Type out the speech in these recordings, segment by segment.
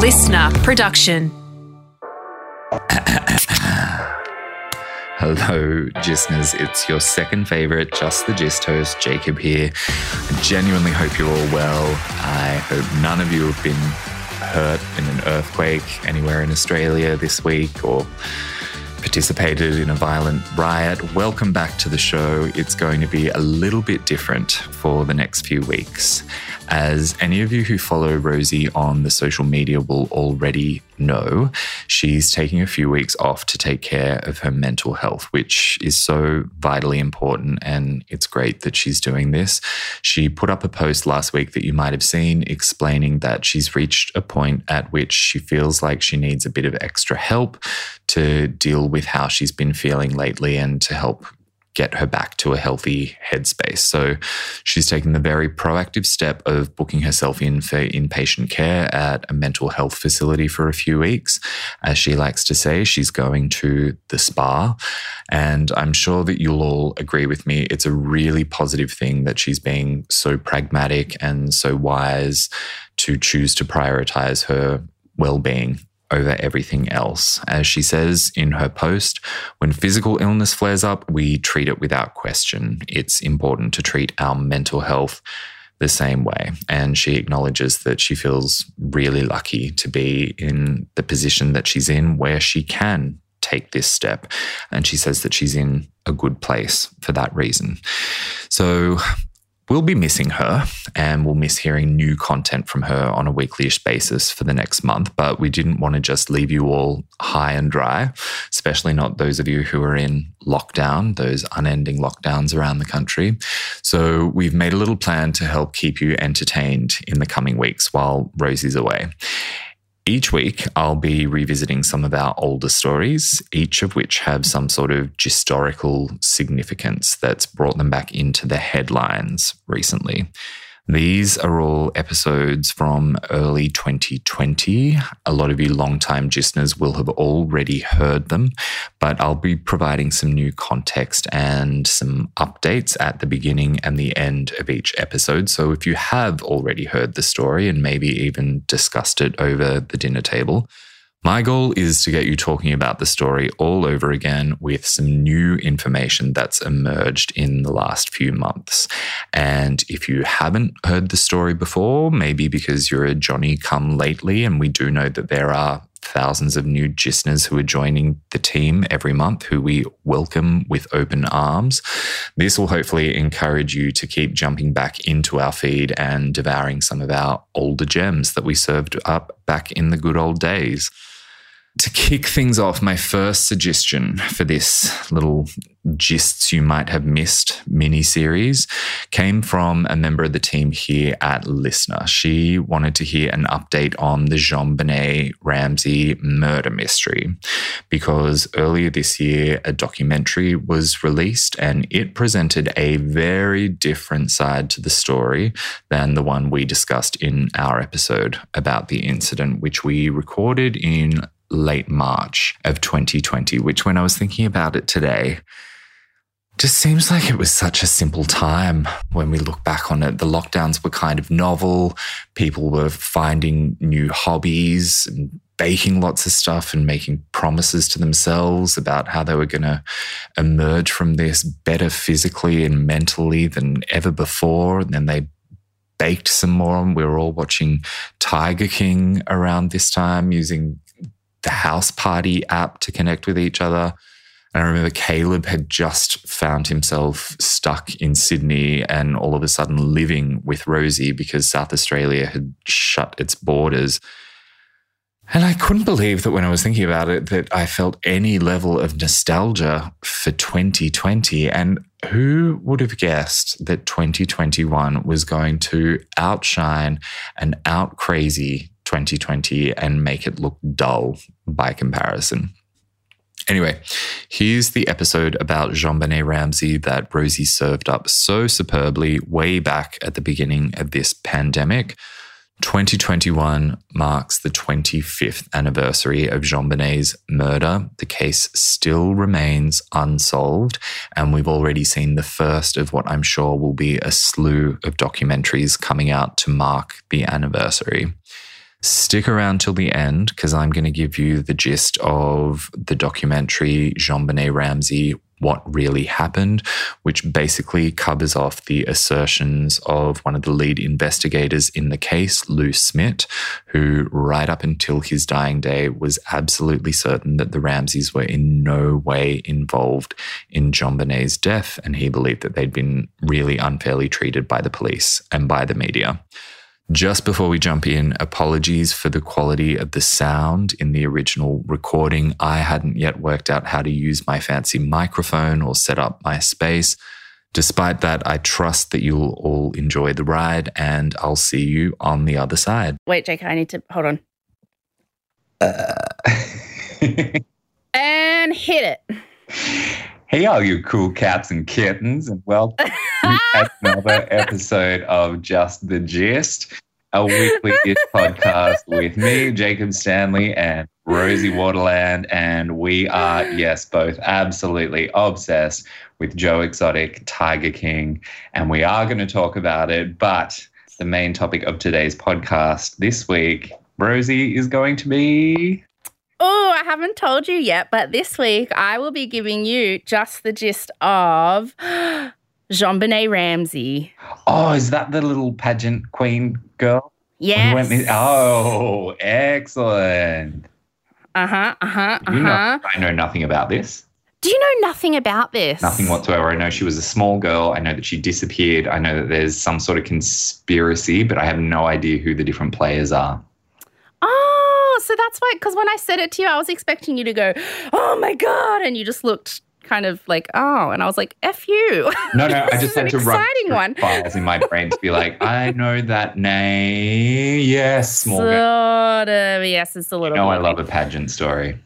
listener production. Hello, Gisners. It's your second favorite, Just the Gist host, Jacob here. I genuinely hope you're all well. I hope none of you have been hurt in an earthquake anywhere in Australia this week or participated in a violent riot. Welcome back to the show. It's going to be a little bit different for the next few weeks. As any of you who follow Rosie on the social media will already know, she's taking a few weeks off to take care of her mental health, which is so vitally important. And it's great that she's doing this. She put up a post last week that you might have seen explaining that she's reached a point at which she feels like she needs a bit of extra help to deal with how she's been feeling lately and to help get her back to a healthy headspace. So she's taken the very proactive step of booking herself in for inpatient care at a mental health facility for a few weeks. As she likes to say, she's going to the spa. And I'm sure that you'll all agree with me. It's a really positive thing that she's being so pragmatic and so wise to choose to prioritize her well being over everything else. As she says in her post, when physical illness flares up, we treat it without question. It's important to treat our mental health the same way. And she acknowledges that she feels really lucky to be in the position that she's in where she can take this step. And she says that she's in a good place for that reason. So We'll be missing her and we'll miss hearing new content from her on a weekly ish basis for the next month. But we didn't want to just leave you all high and dry, especially not those of you who are in lockdown, those unending lockdowns around the country. So we've made a little plan to help keep you entertained in the coming weeks while Rosie's away. Each week, I'll be revisiting some of our older stories, each of which have some sort of historical significance that's brought them back into the headlines recently. These are all episodes from early 2020. A lot of you long-time listeners will have already heard them, but I'll be providing some new context and some updates at the beginning and the end of each episode. So if you have already heard the story and maybe even discussed it over the dinner table, my goal is to get you talking about the story all over again with some new information that's emerged in the last few months. And if you haven't heard the story before, maybe because you're a Johnny come lately, and we do know that there are thousands of new listeners who are joining the team every month who we welcome with open arms. This will hopefully encourage you to keep jumping back into our feed and devouring some of our older gems that we served up back in the good old days. To kick things off, my first suggestion for this little gists you might have missed mini series came from a member of the team here at Listener. She wanted to hear an update on the JonBenét Ramsey murder mystery because earlier this year a documentary was released and it presented a very different side to the story than the one we discussed in our episode about the incident, which we recorded in late March of 2020, which when I was thinking about it today, just seems like it was such a simple time when we look back on it. The lockdowns were kind of novel. People were finding new hobbies and baking lots of stuff and making promises to themselves about how they were going to emerge from this better physically and mentally than ever before. And then they baked some more. And We were all watching Tiger King around this time using the house party app to connect with each other. And I remember Caleb had just found himself stuck in Sydney and all of a sudden living with Rosie because South Australia had shut its borders. And I couldn't believe that when I was thinking about it, that I felt any level of nostalgia for 2020. And who would have guessed that 2021 was going to outshine and out crazy 2020 and make it look dull by comparison. Anyway, here's the episode about JonBenét Ramsey that Rosie served up so superbly way back at the beginning of this pandemic. 2021 marks the 25th anniversary of JonBenét's murder. The case still remains unsolved, and we've already seen the first of what I'm sure will be a slew of documentaries coming out to mark the anniversary. Stick around till the end because I'm going to give you the gist of the documentary JonBenét Ramsey what really happened, which basically covers off the assertions of one of the lead investigators in the case, Lou Smit, who, right up until his dying day, was absolutely certain that the Ramseys were in no way involved in JonBenét's death, and he believed that they'd been really unfairly treated by the police and by the media. Just before we jump in, apologies for the quality of the sound in the original recording. I hadn't yet worked out how to use my fancy microphone or set up my space. Despite that, I trust that you'll all enjoy the ride and I'll see you on the other side. Wait, Jake, I need to hold on. Uh. and hit it. Hey, all you cool cats and kittens, and welcome to another episode of Just the Gist, a weekly gist podcast with me, Jacob Stanley, and Rosie Waterland. And we are, yes, both absolutely obsessed with Joe Exotic, Tiger King, and we are going to talk about it. But the main topic of today's podcast this week, Rosie, is going to be Oh, I haven't told you yet, but this week I will be giving you just the gist of JonBenét Ramsey. Oh, is that the little pageant queen girl? Yes. oh, excellent. Uh huh. Uh huh. Uh huh. I know nothing about this. Do you know nothing about this? Nothing whatsoever. I know she was a small girl. I know that she disappeared. I know that there's some sort of conspiracy, but I have no idea who the different players are. Oh, so that's why. Because when I said it to you, I was expecting you to go, "Oh my god," and you just looked kind of like, "Oh," and I was like, "F you." No, no, I just had to run one. files in my brain to be like, I know that name. Yes. Sort of. Yes, it's a little. No, I love a pageant story.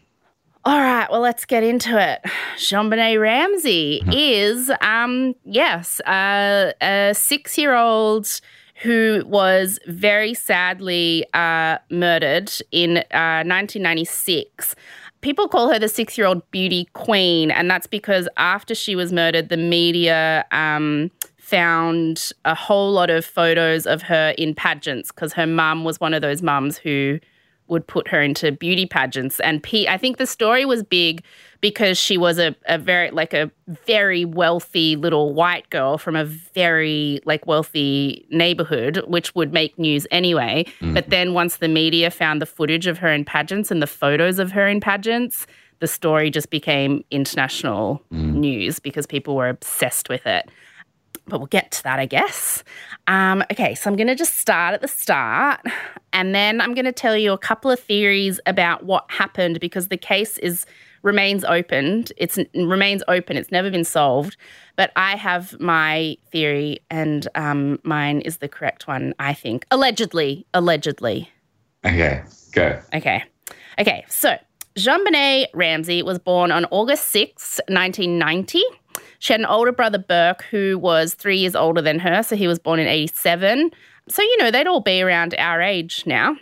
All right, well, let's get into it. JonBenét Ramsey Mm-hmm. is, um, yes, uh, a six year old who was very sadly uh, murdered in uh, 1996. People call her the six year old beauty queen, and that's because after she was murdered, the media um, found a whole lot of photos of her in pageants because her mum was one of those mums who would put her into beauty pageants. And P, I think the story was big because she was a, a very like a very wealthy little white girl from a very like wealthy neighborhood, which would make news anyway. Mm-hmm. But then once the media found the footage of her in pageants and the photos of her in pageants, the story just became international mm. news because people were obsessed with it but we'll get to that, I guess. Um, okay, so I'm going to just start at the start, and then I'm going to tell you a couple of theories about what happened because the case is remains open. It's it remains open. It's never been solved. But I have my theory, and um, mine is the correct one. I think allegedly, allegedly. Okay, go. Okay. Okay. So, JonBenét Ramsey was born on August 6, 1990. She had an older brother, Burke, who was three years older than her. So, he was born in 87. So, you know, they'd all be around our age now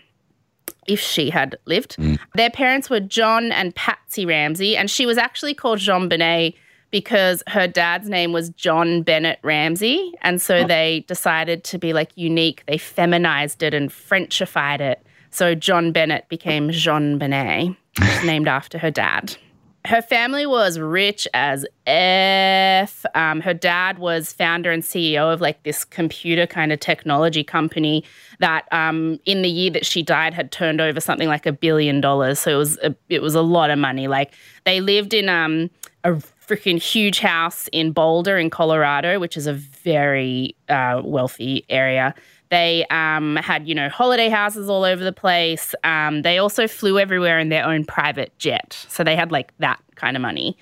if she had lived. Mm. Their parents were John and Patsy Ramsey, and she was actually called JonBenét because her dad's name was John Bennett Ramsey. And so oh. they decided to be like unique. They feminized it and Frenchified it. So John Bennett became JonBenét, named after her dad. Her family was rich as F. Um, her dad was founder and CEO of like this computer kind of technology company that, um, in the year that she died, had turned over something like a billion dollars. So it was a, it was a lot of money. Like they lived in um, a freaking huge house in Boulder, in Colorado, which is a very uh, wealthy area. They um, had, you know, holiday houses all over the place. Um, they also flew everywhere in their own private jet. So they had like that kind of money.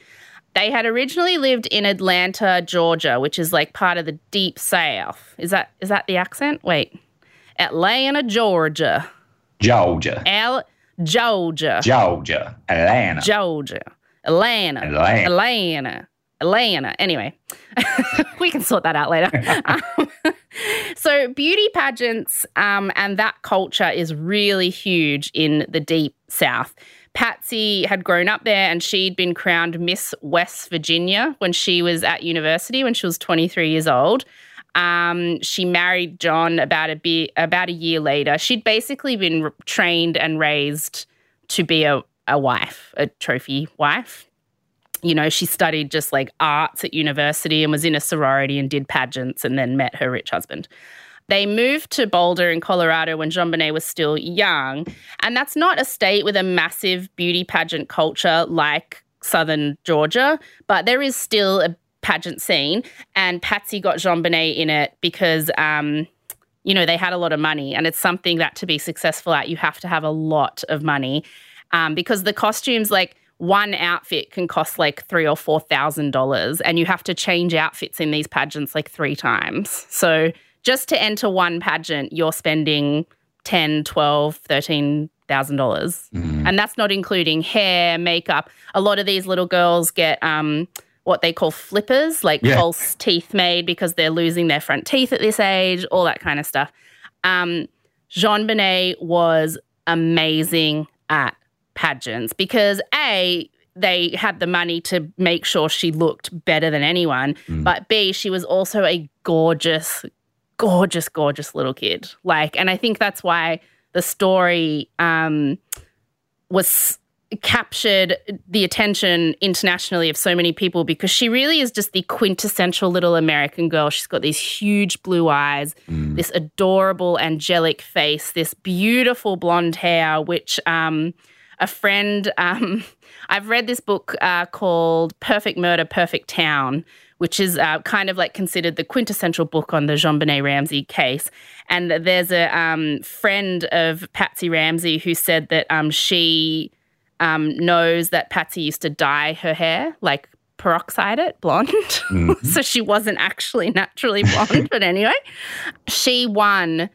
They had originally lived in Atlanta, Georgia, which is like part of the deep south. Is that is that the accent? Wait. Atlanta, Georgia. Georgia. Al Georgia. Georgia. Atlanta. Georgia. Atlanta. Atlanta. Atlanta. Atlanta. Anyway, we can sort that out later. Um, so, beauty pageants um, and that culture is really huge in the deep South. Patsy had grown up there and she'd been crowned Miss West Virginia when she was at university, when she was 23 years old. Um, she married John about a bit, about a year later. She'd basically been r- trained and raised to be a, a wife, a trophy wife. You know, she studied just like arts at university and was in a sorority and did pageants and then met her rich husband. They moved to Boulder in Colorado when JonBenét was still young. And that's not a state with a massive beauty pageant culture like Southern Georgia, but there is still a pageant scene. And Patsy got JonBenét in it because, um, you know, they had a lot of money. And it's something that to be successful at, you have to have a lot of money um, because the costumes, like, one outfit can cost like three or four thousand dollars and you have to change outfits in these pageants like three times. So just to enter one pageant you're spending 10 12 13 thousand dollars. And that's not including hair makeup. A lot of these little girls get um what they call flippers like Yeah. false teeth made because they're losing their front teeth at this age all that kind of stuff. Um JonBenét was amazing at pageants because a they had the money to make sure she looked better than anyone but b she was also a gorgeous gorgeous gorgeous little kid. Like and i think that's why the story um was captured the attention internationally of so many people because she really is just the quintessential little American girl. She's got these huge blue eyes, this adorable angelic face, this beautiful blonde hair, which um, a friend, um, I've read this book uh, called Perfect Murder, Perfect Town, which is uh, kind of like considered the quintessential book on the JonBenét Ramsey case. And there's a um, friend of Patsy Ramsey who said that um, she um, knows that Patsy used to dye her hair, like peroxide it blonde. so she wasn't actually naturally blonde. but anyway, she won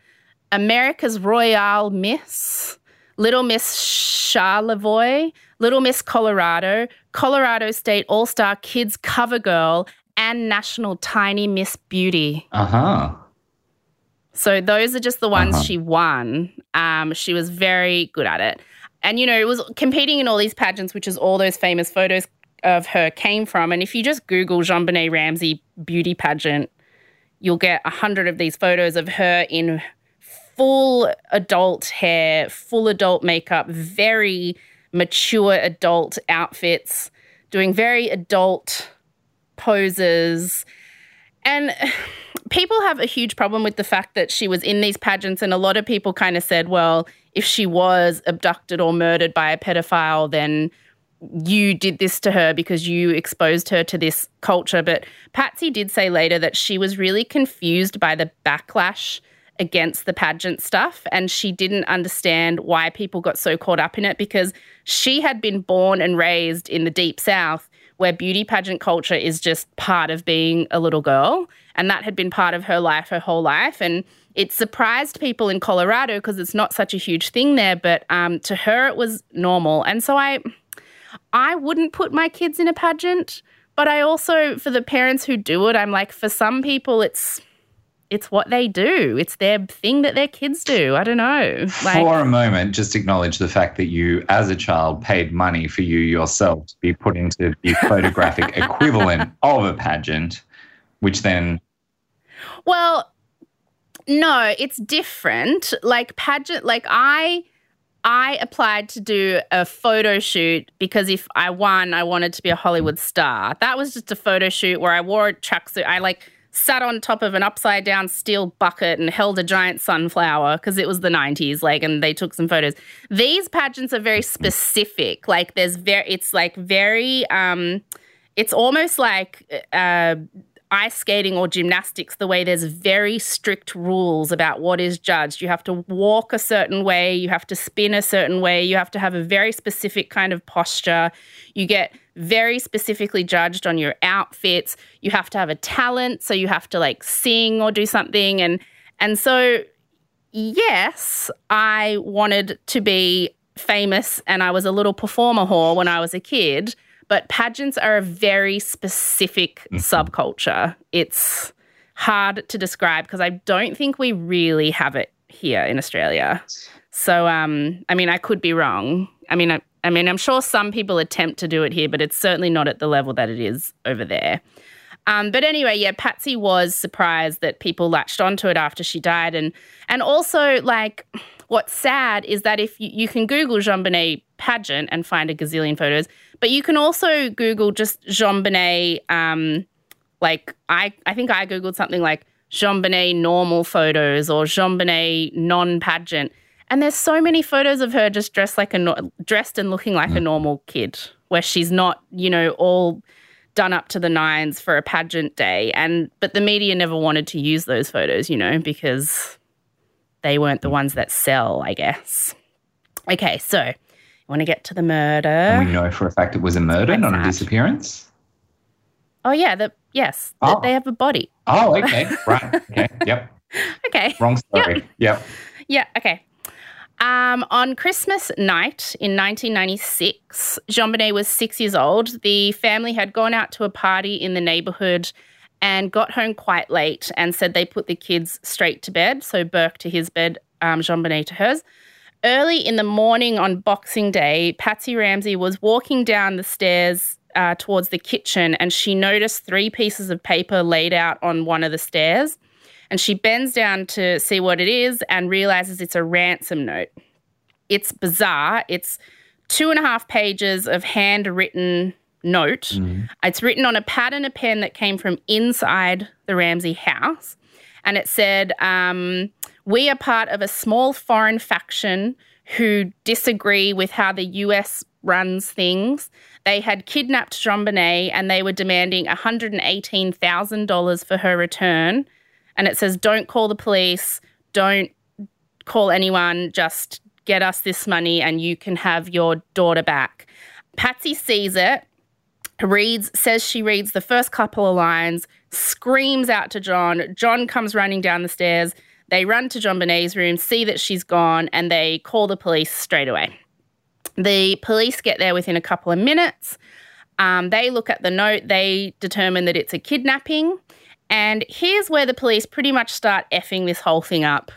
America's Royale Miss, Little Miss Charlevoix, Little Miss Colorado, Colorado State All Star Kids Cover Girl, and National Tiny Miss Beauty. Uh huh. So those are just the ones Uh-huh. she won. Um, she was very good at it. And, you know, it was competing in all these pageants, which is all those famous photos of her came from. And if you just Google JonBenét Ramsey beauty pageant, you'll get a hundred of these photos of her in full adult hair, full adult makeup, very mature adult outfits, doing very adult poses. And people have a huge problem with the fact that she was in these pageants, and a lot of people kind of said, well, if she was abducted or murdered by a pedophile, then you did this to her because you exposed her to this culture. But Patsy did say later that she was really confused by the backlash against the pageant stuff and she didn't understand why people got so caught up in it because she had been born and raised in the deep south where beauty pageant culture is just part of being a little girl and that had been part of her life her whole life and it surprised people in Colorado because it's not such a huge thing there but um, to her it was normal and so I I wouldn't put my kids in a pageant, but I also for the parents who do it, I'm like for some people it's it's what they do. It's their thing that their kids do. I don't know. Like For a moment, just acknowledge the fact that you, as a child, paid money for you yourself to be put into the photographic equivalent of a pageant, which then, Well, no, it's different. Like pageant, like I I applied to do a photo shoot because if I won, I wanted to be a Hollywood star. That was just a photo shoot where I wore a tracksuit. I like sat on top of an upside down steel bucket and held a giant sunflower because it was the 90s like and they took some photos. These pageants are very specific. Like there's very it's like very um it's almost like uh ice skating or gymnastics the way there's very strict rules about what is judged. You have to walk a certain way, you have to spin a certain way, you have to have a very specific kind of posture. You get very specifically judged on your outfits. You have to have a talent, so you have to like sing or do something and and so yes, I wanted to be famous and I was a little performer whore when I was a kid, but pageants are a very specific subculture. It's hard to describe because I don't think we really have it here in Australia. So um I mean I could be wrong. I mean I, I mean I'm sure some people attempt to do it here, but it's certainly not at the level that it is over there. Um, but anyway, yeah, Patsy was surprised that people latched onto it after she died, and and also like what's sad is that if you, you can Google JonBenét pageant and find a gazillion photos, but you can also Google just JonBenét. Um, like I, I think I googled something like JonBenét normal photos or JonBenét non pageant, and there's so many photos of her just dressed like a dressed and looking like a mm. normal kid, where she's not, you know, all done up to the nines for a pageant day. And but the media never wanted to use those photos, you know, because they weren't the ones that sell, I guess. Okay, so you want to get to the murder. And we know for a fact it was a murder, not a disappearance. Oh yeah, the yes, Oh. they have a body. Oh, okay. right. Okay. Yep. Okay. Wrong story. Yep. Yeah, okay. Um, on Christmas night in 1996, JonBenét was six years old. The family had gone out to a party in the neighborhood and got home quite late and said they put the kids straight to bed. So Burke to his bed, um, JonBenét to hers. Early in the morning on Boxing Day, Patsy Ramsey was walking down the stairs uh, towards the kitchen and she noticed three pieces of paper laid out on one of the stairs. And she bends down to see what it is and realizes it's a ransom note. It's bizarre. It's two and a half pages of handwritten note. It's written on a pad and a pen that came from inside the Ramsey house. And it said, um, We are part of a small foreign faction who disagree with how the US runs things. They had kidnapped JonBenét and they were demanding $118,000 for her return. And it says, Don't call the police, don't call anyone, just get us this money and you can have your daughter back. Patsy sees it, reads, says she reads the first couple of lines, screams out to John. John comes running down the stairs. They run to JonBenét's room, see that she's gone, and they call the police straight away. The police get there within a couple of minutes. Um, they look at the note, they determine that it's a kidnapping. And here's where the police pretty much start effing this whole thing up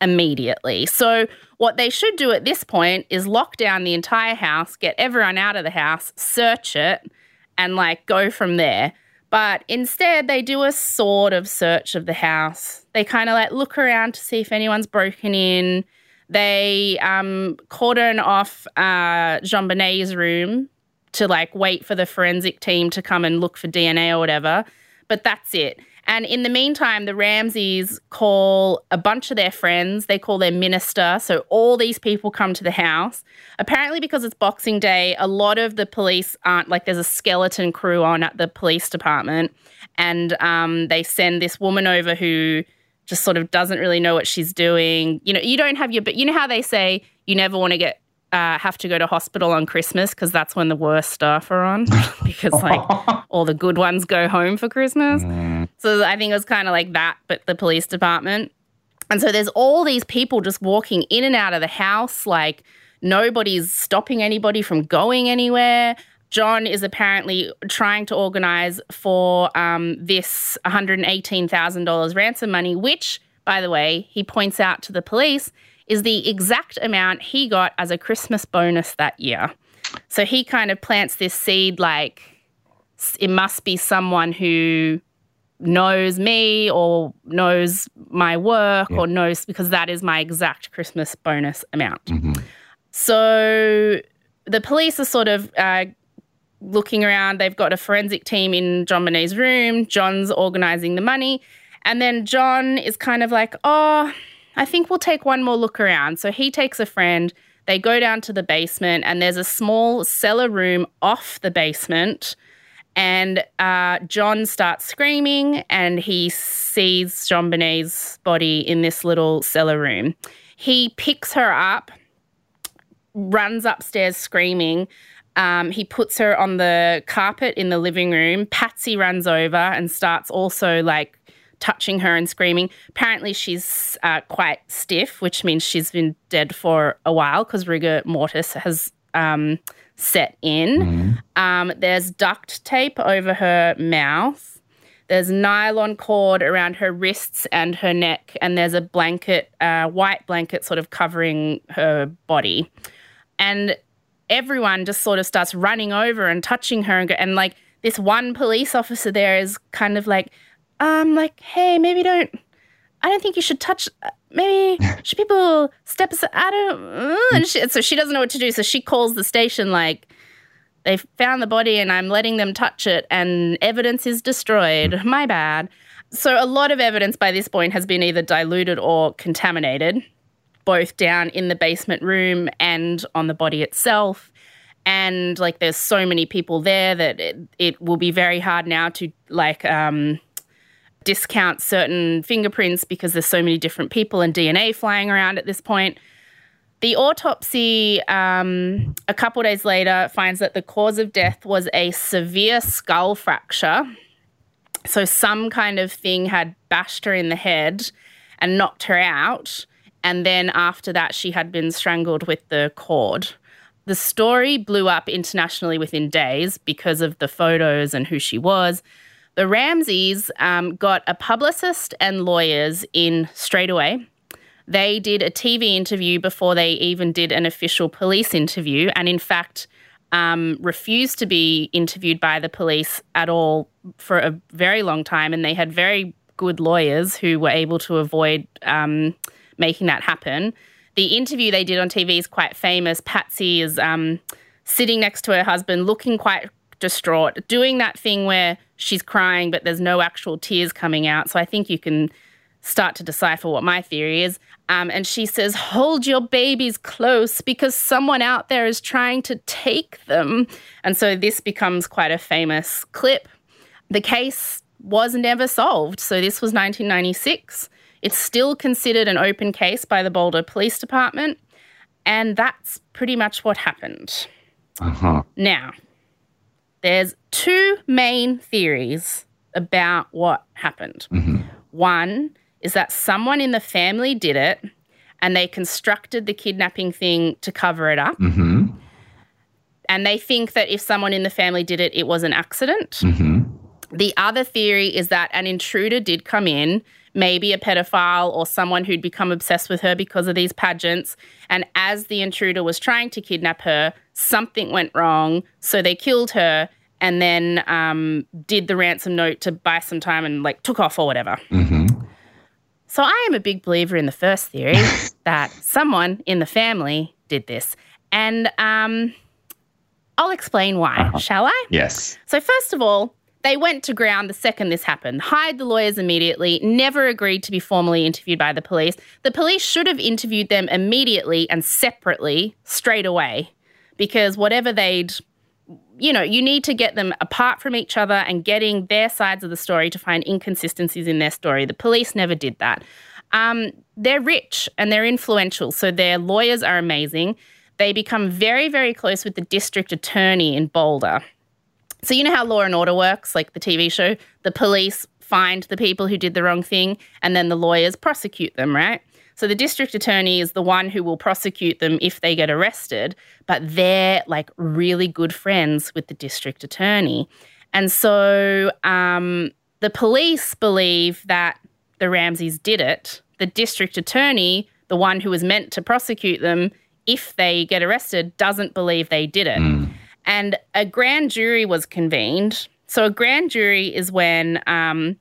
immediately. So, what they should do at this point is lock down the entire house, get everyone out of the house, search it, and like go from there. But instead, they do a sort of search of the house. They kind of like look around to see if anyone's broken in. They um, cordon off uh, JonBenét's room to like wait for the forensic team to come and look for DNA or whatever. But that's it. And in the meantime, the Ramseys call a bunch of their friends. They call their minister. So all these people come to the house. Apparently, because it's Boxing Day, a lot of the police aren't like there's a skeleton crew on at the police department. And um, they send this woman over who just sort of doesn't really know what she's doing. You know, you don't have your, but you know how they say you never want to get uh, have to go to hospital on Christmas because that's when the worst staff are on because like all the good ones go home for Christmas. So I think it was kind of like that, but the police department. And so there's all these people just walking in and out of the house, like nobody's stopping anybody from going anywhere. John is apparently trying to organize for um, this $118,000 ransom money, which, by the way, he points out to the police is the exact amount he got as a Christmas bonus that year. So he kind of plants this seed like it must be someone who knows me or knows my work or knows because that is my exact Christmas bonus amount. So the police are sort of uh, looking around. They've got a forensic team in JonBenét's room. John's organizing the money. And then John is kind of like, oh, I think we'll take one more look around. So he takes a friend. They go down to the basement, and there's a small cellar room off the basement. And uh, John starts screaming, and he sees JonBenét's body in this little cellar room. He picks her up, runs upstairs screaming. Um, he puts her on the carpet in the living room. Patsy runs over and starts also like touching her and screaming. Apparently, she's uh, quite stiff, which means she's been dead for a while because rigor mortis has um, set in. Um, there's duct tape over her mouth. There's nylon cord around her wrists and her neck, and there's a blanket, uh, white blanket, sort of covering her body. And everyone just sort of starts running over and touching her, and, go, and like this one police officer there is kind of like, um, like, hey, maybe don't. I don't think you should touch. uh, Maybe should people step aside? I don't. uh," and she, so she doesn't know what to do. So she calls the station like, they found the body and I'm letting them touch it, and evidence is destroyed. My bad. So a lot of evidence by this point has been either diluted or contaminated, both down in the basement room and on the body itself. And like, there's so many people there that it, it will be very hard now to like um, discount certain fingerprints because there's so many different people and DNA flying around at this point. The autopsy, um, a couple days later, finds that the cause of death was a severe skull fracture. So, some kind of thing had bashed her in the head and knocked her out. And then after that, she had been strangled with the cord. The story blew up internationally within days because of the photos and who she was. The Ramseys um, got a publicist and lawyers in straight away. They did a TV interview before they even did an official police interview, and in fact, um, refused to be interviewed by the police at all for a very long time. And they had very good lawyers who were able to avoid um, making that happen. The interview they did on TV is quite famous. Patsy is um, sitting next to her husband, looking quite distraught, doing that thing where she's crying, but there's no actual tears coming out. So I think you can start to decipher what my theory is. Um, and she says, Hold your babies close because someone out there is trying to take them. And so this becomes quite a famous clip. The case was never solved. So this was 1996. It's still considered an open case by the Boulder Police Department. And that's pretty much what happened. Uh-huh. Now, there's two main theories about what happened. One is that someone in the family did it and they constructed the kidnapping thing to cover it up. Mm-hmm. And they think that if someone in the family did it, it was an accident. Mm-hmm. The other theory is that an intruder did come in, maybe a pedophile or someone who'd become obsessed with her because of these pageants. And as the intruder was trying to kidnap her, something went wrong. So they killed her and then um, did the ransom note to buy some time and like took off or whatever. Mm-hmm. So I am a big believer in the first theory that someone in the family did this. And um, I'll explain why, Uh-huh. shall I? Yes. So, first of all, they went to ground the second this happened, hired the lawyers immediately, never agreed to be formally interviewed by the police. The police should have interviewed them immediately and separately straight away because whatever they'd, you know, you need to get them apart from each other and getting their sides of the story to find inconsistencies in their story. The police never did that. Um, they're rich and they're influential, so their lawyers are amazing. They become very, very close with the district attorney in Boulder. So you know how Law and Order works, like the TV show? The police find the people who did the wrong thing and then the lawyers prosecute them, right? So the district attorney is the one who will prosecute them if they get arrested, but they're like really good friends with the district attorney. And so um, the police believe that the Ramseys did it. The district attorney, the one who was meant to prosecute them if they get arrested, doesn't believe they did it and a grand jury was convened. So, a grand jury is when um,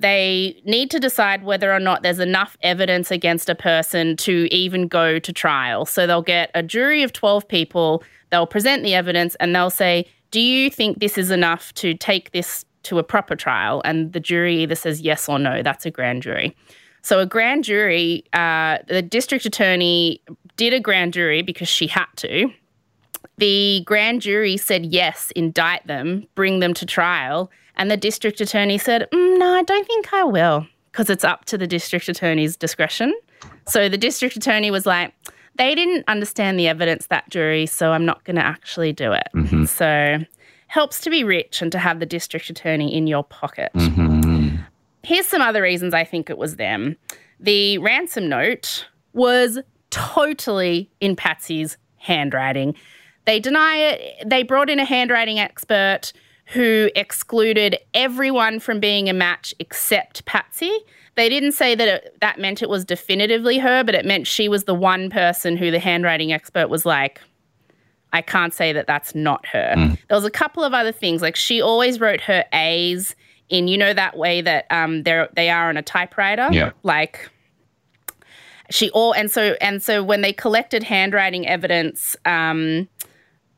they need to decide whether or not there's enough evidence against a person to even go to trial. So, they'll get a jury of 12 people, they'll present the evidence, and they'll say, Do you think this is enough to take this to a proper trial? And the jury either says yes or no. That's a grand jury. So, a grand jury, uh, the district attorney did a grand jury because she had to the grand jury said yes, indict them, bring them to trial. And the district attorney said, mm, no, I don't think I will, because it's up to the district attorney's discretion. So the district attorney was like, they didn't understand the evidence, that jury, so I'm not going to actually do it. Mm-hmm. So helps to be rich and to have the district attorney in your pocket. Mm-hmm. Here's some other reasons I think it was them. The ransom note was totally in Patsy's handwriting. They deny it. They brought in a handwriting expert who excluded everyone from being a match except Patsy. They didn't say that it, that meant it was definitively her, but it meant she was the one person who the handwriting expert was like, I can't say that that's not her. Mm. There was a couple of other things. Like she always wrote her A's in, you know, that way that um, they're, they are on a typewriter. Yeah. Like she all and so and so when they collected handwriting evidence um,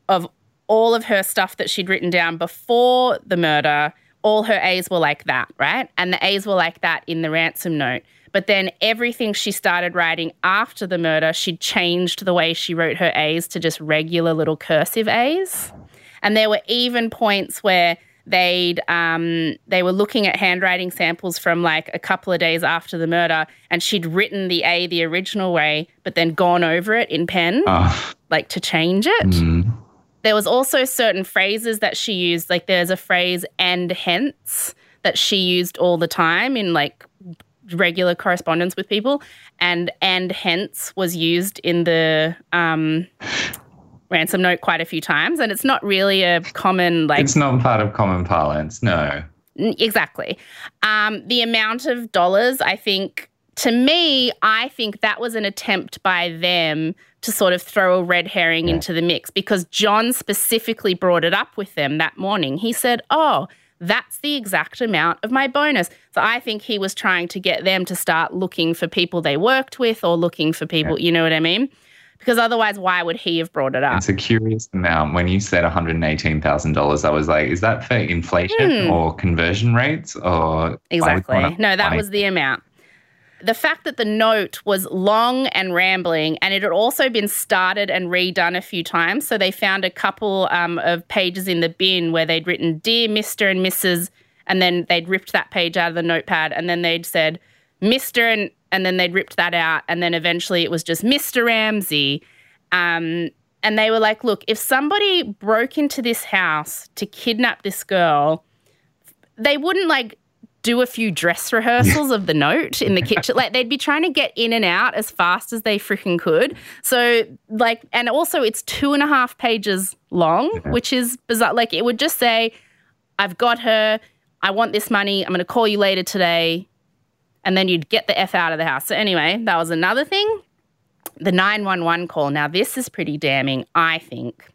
of all of her stuff that she'd written down before the murder, all her A's were like that, right? And the A's were like that in the ransom note. But then everything she started writing after the murder, she'd changed the way she wrote her A's to just regular little cursive A's. And there were even points where they'd um, they were looking at handwriting samples from like a couple of days after the murder, and she'd written the A the original way, but then gone over it in pen, Oh, like to change it. mm. There was also certain phrases that she used, like there's a phrase "and hence" that she used all the time in like regular correspondence with people, and "and hence" was used in the um, ransom note quite a few times, and it's not really a common like It's not part of common parlance. No. Exactly. Um, the amount of dollars, I think, to me, I think that was an attempt by them to sort of throw a red herring Yeah. into the mix because John specifically brought it up with them that morning. He said, Oh, that's the exact amount of my bonus. So I think he was trying to get them to start looking for people they worked with or looking for people, you know what I mean? Because otherwise, why would he have brought it up? It's a curious amount. When you said $118,000, I was like, is that for inflation Hmm. or conversion rates? Or Exactly. No, that was the amount. The fact that the note was long and rambling, and it had also been started and redone a few times. So they found a couple um, of pages in the bin where they'd written "Dear Mister and Mrs." and then they'd ripped that page out of the notepad, and then they'd said "Mister" and and then they'd ripped that out, and then eventually it was just "Mister Ramsey." Um, and they were like, "Look, if somebody broke into this house to kidnap this girl." they wouldn't like do a few dress rehearsals of the note in the kitchen. Like they'd be trying to get in and out as fast as they freaking could. So like, and also it's two and a half pages long, which is bizarre. Like it would just say, "I've got her. I want this money. I'm going to call you later today," and then you'd get the f out of the house. So anyway, that was another thing. The nine one one call. Now this is pretty damning, I think.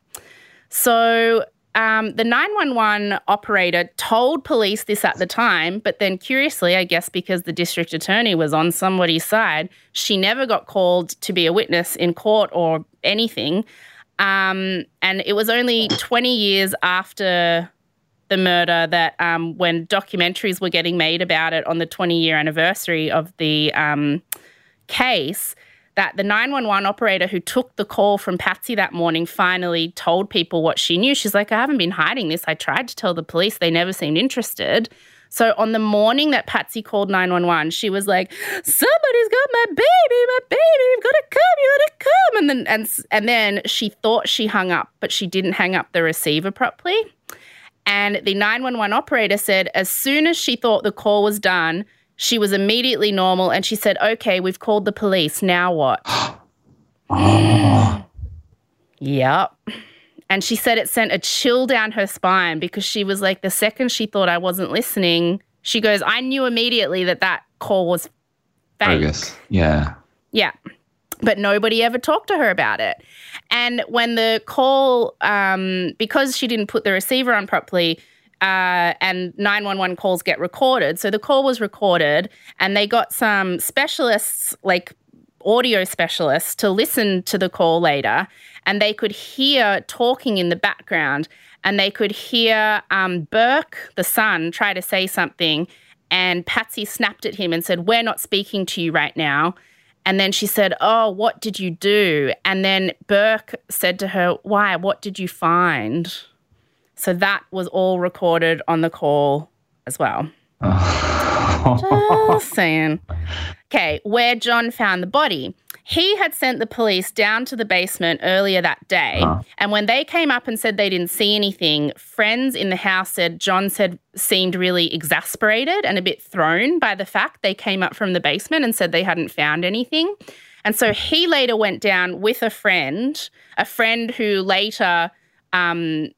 So um, the 911 operator told police this at the time, but then curiously, I guess because the district attorney was on somebody's side, she never got called to be a witness in court or anything. Um, and it was only 20 years after the murder that um, when documentaries were getting made about it on the 20 year anniversary of the um, case that the 911 operator who took the call from Patsy that morning finally told people what she knew. She's like, I haven't been hiding this. I tried to tell the police, they never seemed interested. So on the morning that Patsy called 911, she was like, "Somebody's got my baby, my baby, you've got to come, you got to come." And then and and then she thought she hung up, but she didn't hang up the receiver properly. And the 911 operator said as soon as she thought the call was done, she was immediately normal and she said, "Okay, we've called the police. Now what?" Oh, Yep. And she said it sent a chill down her spine because she was like, the second she thought I wasn't listening, she goes, I knew immediately that that call was fake. bogus. Yeah. Yeah. But nobody ever talked to her about it. And when the call, um, because she didn't put the receiver on properly, uh, and 911 calls get recorded. So the call was recorded, and they got some specialists, like audio specialists, to listen to the call later, and they could hear talking in the background, and they could hear um, Burke, the son, try to say something, and Patsy snapped at him and said, We're not speaking to you right now. And then she said, Oh, what did you do? And then Burke said to her, Why? What did you find? So that was all recorded on the call as well. Just saying. Okay, where John found the body. He had sent the police down to the basement earlier that day. Huh. And when they came up and said they didn't see anything, friends in the house said John said seemed really exasperated and a bit thrown by the fact they came up from the basement and said they hadn't found anything. And so he later went down with a friend, a friend who later um,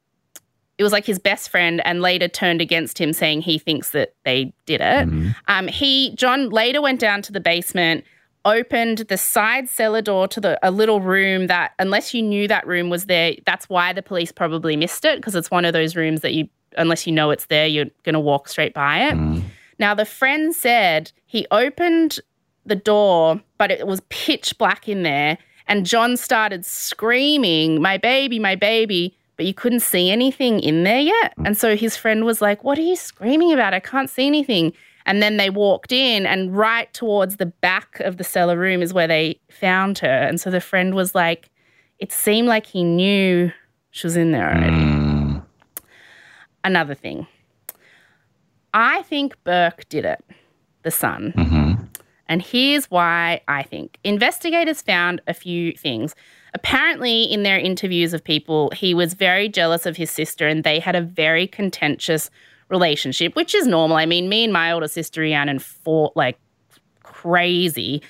it was like his best friend and later turned against him saying he thinks that they did it. Mhm. Um, he John later went down to the basement opened the side cellar door to the a little room that unless you knew that room was there, that's why the police probably missed it because it's one of those rooms that you unless you know it's there, you're going to walk straight by it. Mm. Now the friend said he opened the door, but it was pitch black in there and John started screaming, "My baby, my baby." But you couldn't see anything in there yet. And so his friend was like, What are you screaming about? I can't see anything. And then they walked in, and right towards the back of the cellar room is where they found her. And so the friend was like, It seemed like he knew she was in there already. Mm. Another thing, I think Burke did it, the son. hmm And here's why I think. Investigators found a few things. Apparently, in their interviews of people, he was very jealous of his sister and they had a very contentious relationship, which is normal. I mean, me and my older sister Rhiannon fought like crazy.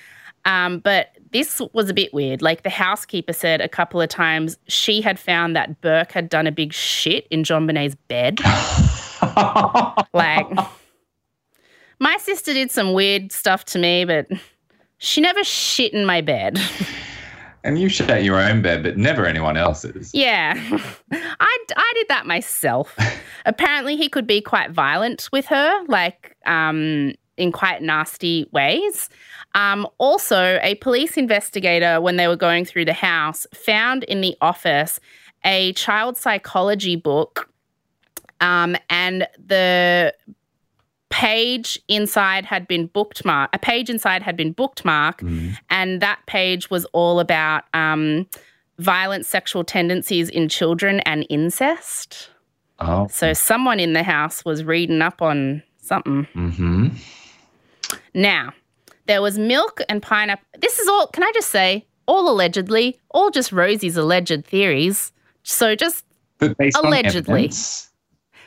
Um, but this was a bit weird. Like the housekeeper said a couple of times, she had found that Burke had done a big shit in JonBenét's bed. Like, my sister did some weird stuff to me, but she never shit in my bed. and you shat your own bed, but never anyone else's. yeah, I, I did that myself. Apparently, he could be quite violent with her, like um, in quite nasty ways. Um, also, a police investigator, when they were going through the house, found in the office a child psychology book, um, and the page inside had been bookmarked. A page inside had been bookmarked, Mm. and that page was all about um, violent sexual tendencies in children and incest. Oh. So someone in the house was reading up on something. hmm Now, there was milk and pineapple. This is all, can I just say, all allegedly, all just Rosie's alleged theories. So just But based on Allegedly.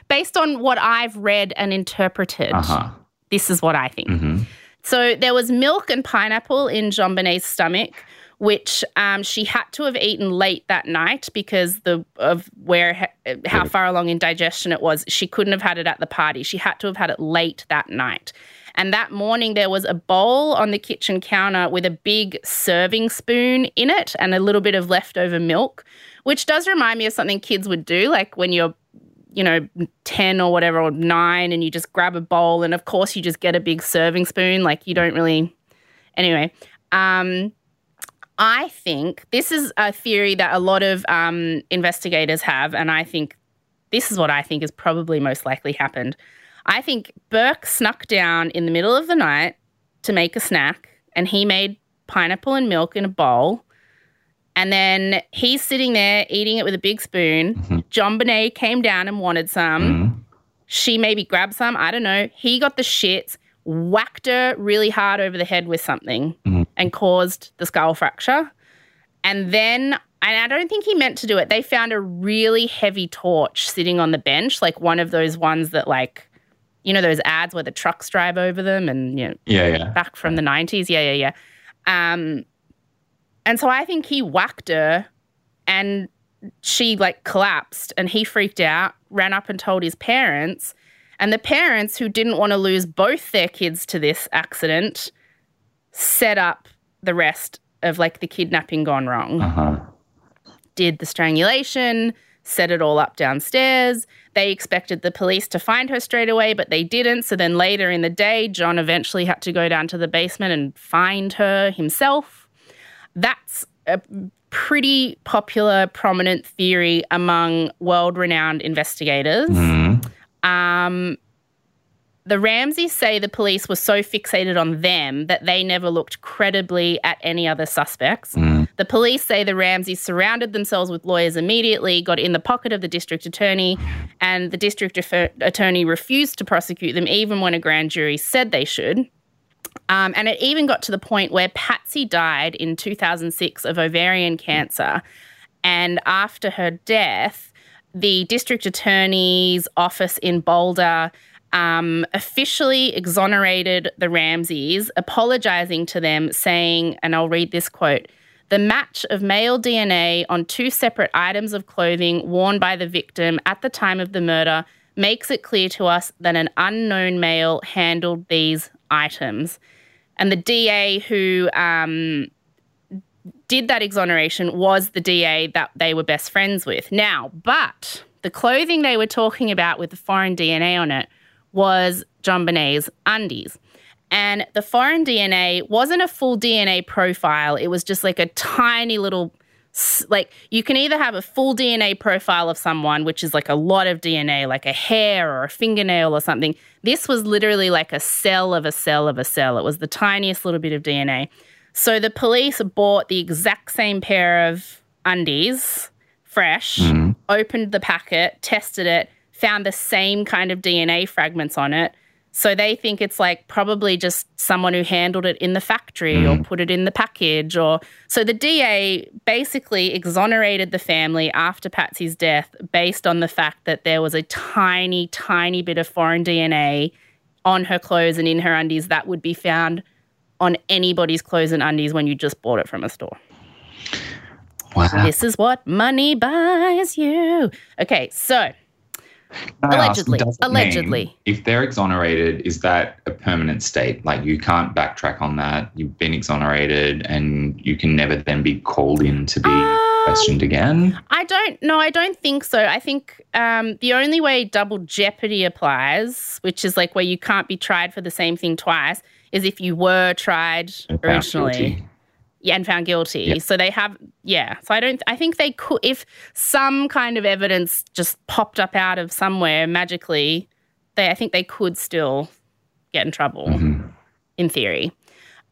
Based on what I've read and interpreted, Uh-huh. this is what I think. hmm So there was milk and pineapple in JonBenét's stomach, which um, she had to have eaten late that night because the of where how far along in digestion it was. She couldn't have had it at the party. She had to have had it late that night. And that morning there was a bowl on the kitchen counter with a big serving spoon in it and a little bit of leftover milk, which does remind me of something kids would do, like when you're you know, 10 or whatever, or nine, and you just grab a bowl, and of course, you just get a big serving spoon. Like, you don't really. Anyway, um, I think this is a theory that a lot of um, investigators have, and I think this is what I think is probably most likely happened. I think Burke snuck down in the middle of the night to make a snack, and he made pineapple and milk in a bowl. And then he's sitting there eating it with a big spoon. Mhm. JonBenét came down and wanted some. Mhm. She maybe grabbed some. I don't know. He got the shits, whacked her really hard over the head with something Mhm. and caused the skull fracture. And then, and I don't think he meant to do it. They found a really heavy torch sitting on the bench, like one of those ones that, like, you know, those ads where the trucks drive over them and, you know, Yeah, yeah. back from the 90s. Yeah, yeah, yeah. Um, and so I think he whacked her and she like collapsed and he freaked out, ran up and told his parents. And the parents, who didn't want to lose both their kids to this accident, set up the rest of like the kidnapping gone wrong Uh-huh. did the strangulation, set it all up downstairs. They expected the police to find her straight away, but they didn't. So then later in the day, John eventually had to go down to the basement and find her himself. That's a pretty popular, prominent theory among world renowned investigators. Mhm. Um, the Ramseys say the police were so fixated on them that they never looked credibly at any other suspects. Mm. The police say the Ramseys surrounded themselves with lawyers immediately, got in the pocket of the district attorney, and the district attorney refused to prosecute them even when a grand jury said they should. Um, and it even got to the point where Patsy died in 2006 of ovarian cancer. And after her death, the district attorney's office in Boulder um, officially exonerated the Ramseys, apologizing to them, saying, and I'll read this quote the match of male DNA on two separate items of clothing worn by the victim at the time of the murder makes it clear to us that an unknown male handled these items. And the DA who um, did that exoneration was the DA that they were best friends with. Now, but the clothing they were talking about with the foreign DNA on it was JonBenét's undies. And the foreign DNA wasn't a full DNA profile, it was just like a tiny little like you can either have a full DNA profile of someone, which is like a lot of DNA, like a hair or a fingernail or something. This was literally like a cell of a cell of a cell. It was the tiniest little bit of DNA. So the police bought the exact same pair of undies, fresh, mm-hmm. opened the packet, tested it, found the same kind of DNA fragments on it, so they think it's like probably just someone who handled it in the factory mm. or put it in the package or so the DA basically exonerated the family after Patsy's death based on the fact that there was a tiny tiny bit of foreign DNA on her clothes and in her undies that would be found on anybody's clothes and undies when you just bought it from a store. Wow. This is what money buys you. Okay, so allegedly. ask, allegedly. if they're exonerated is that a permanent state? Like you can't backtrack on that. You've been exonerated and you can never then be called in to be um, questioned again? I don't no i don't think so. I think um, the only way double jeopardy applies which is like where you can't be tried for the same thing twice is if you were tried originally. guilty yeah, and found guilty. Yep. So they have, yeah. So I don't, I think they could, if some kind of evidence just popped up out of somewhere magically, they, I think they could still get in trouble mm-hmm. in theory.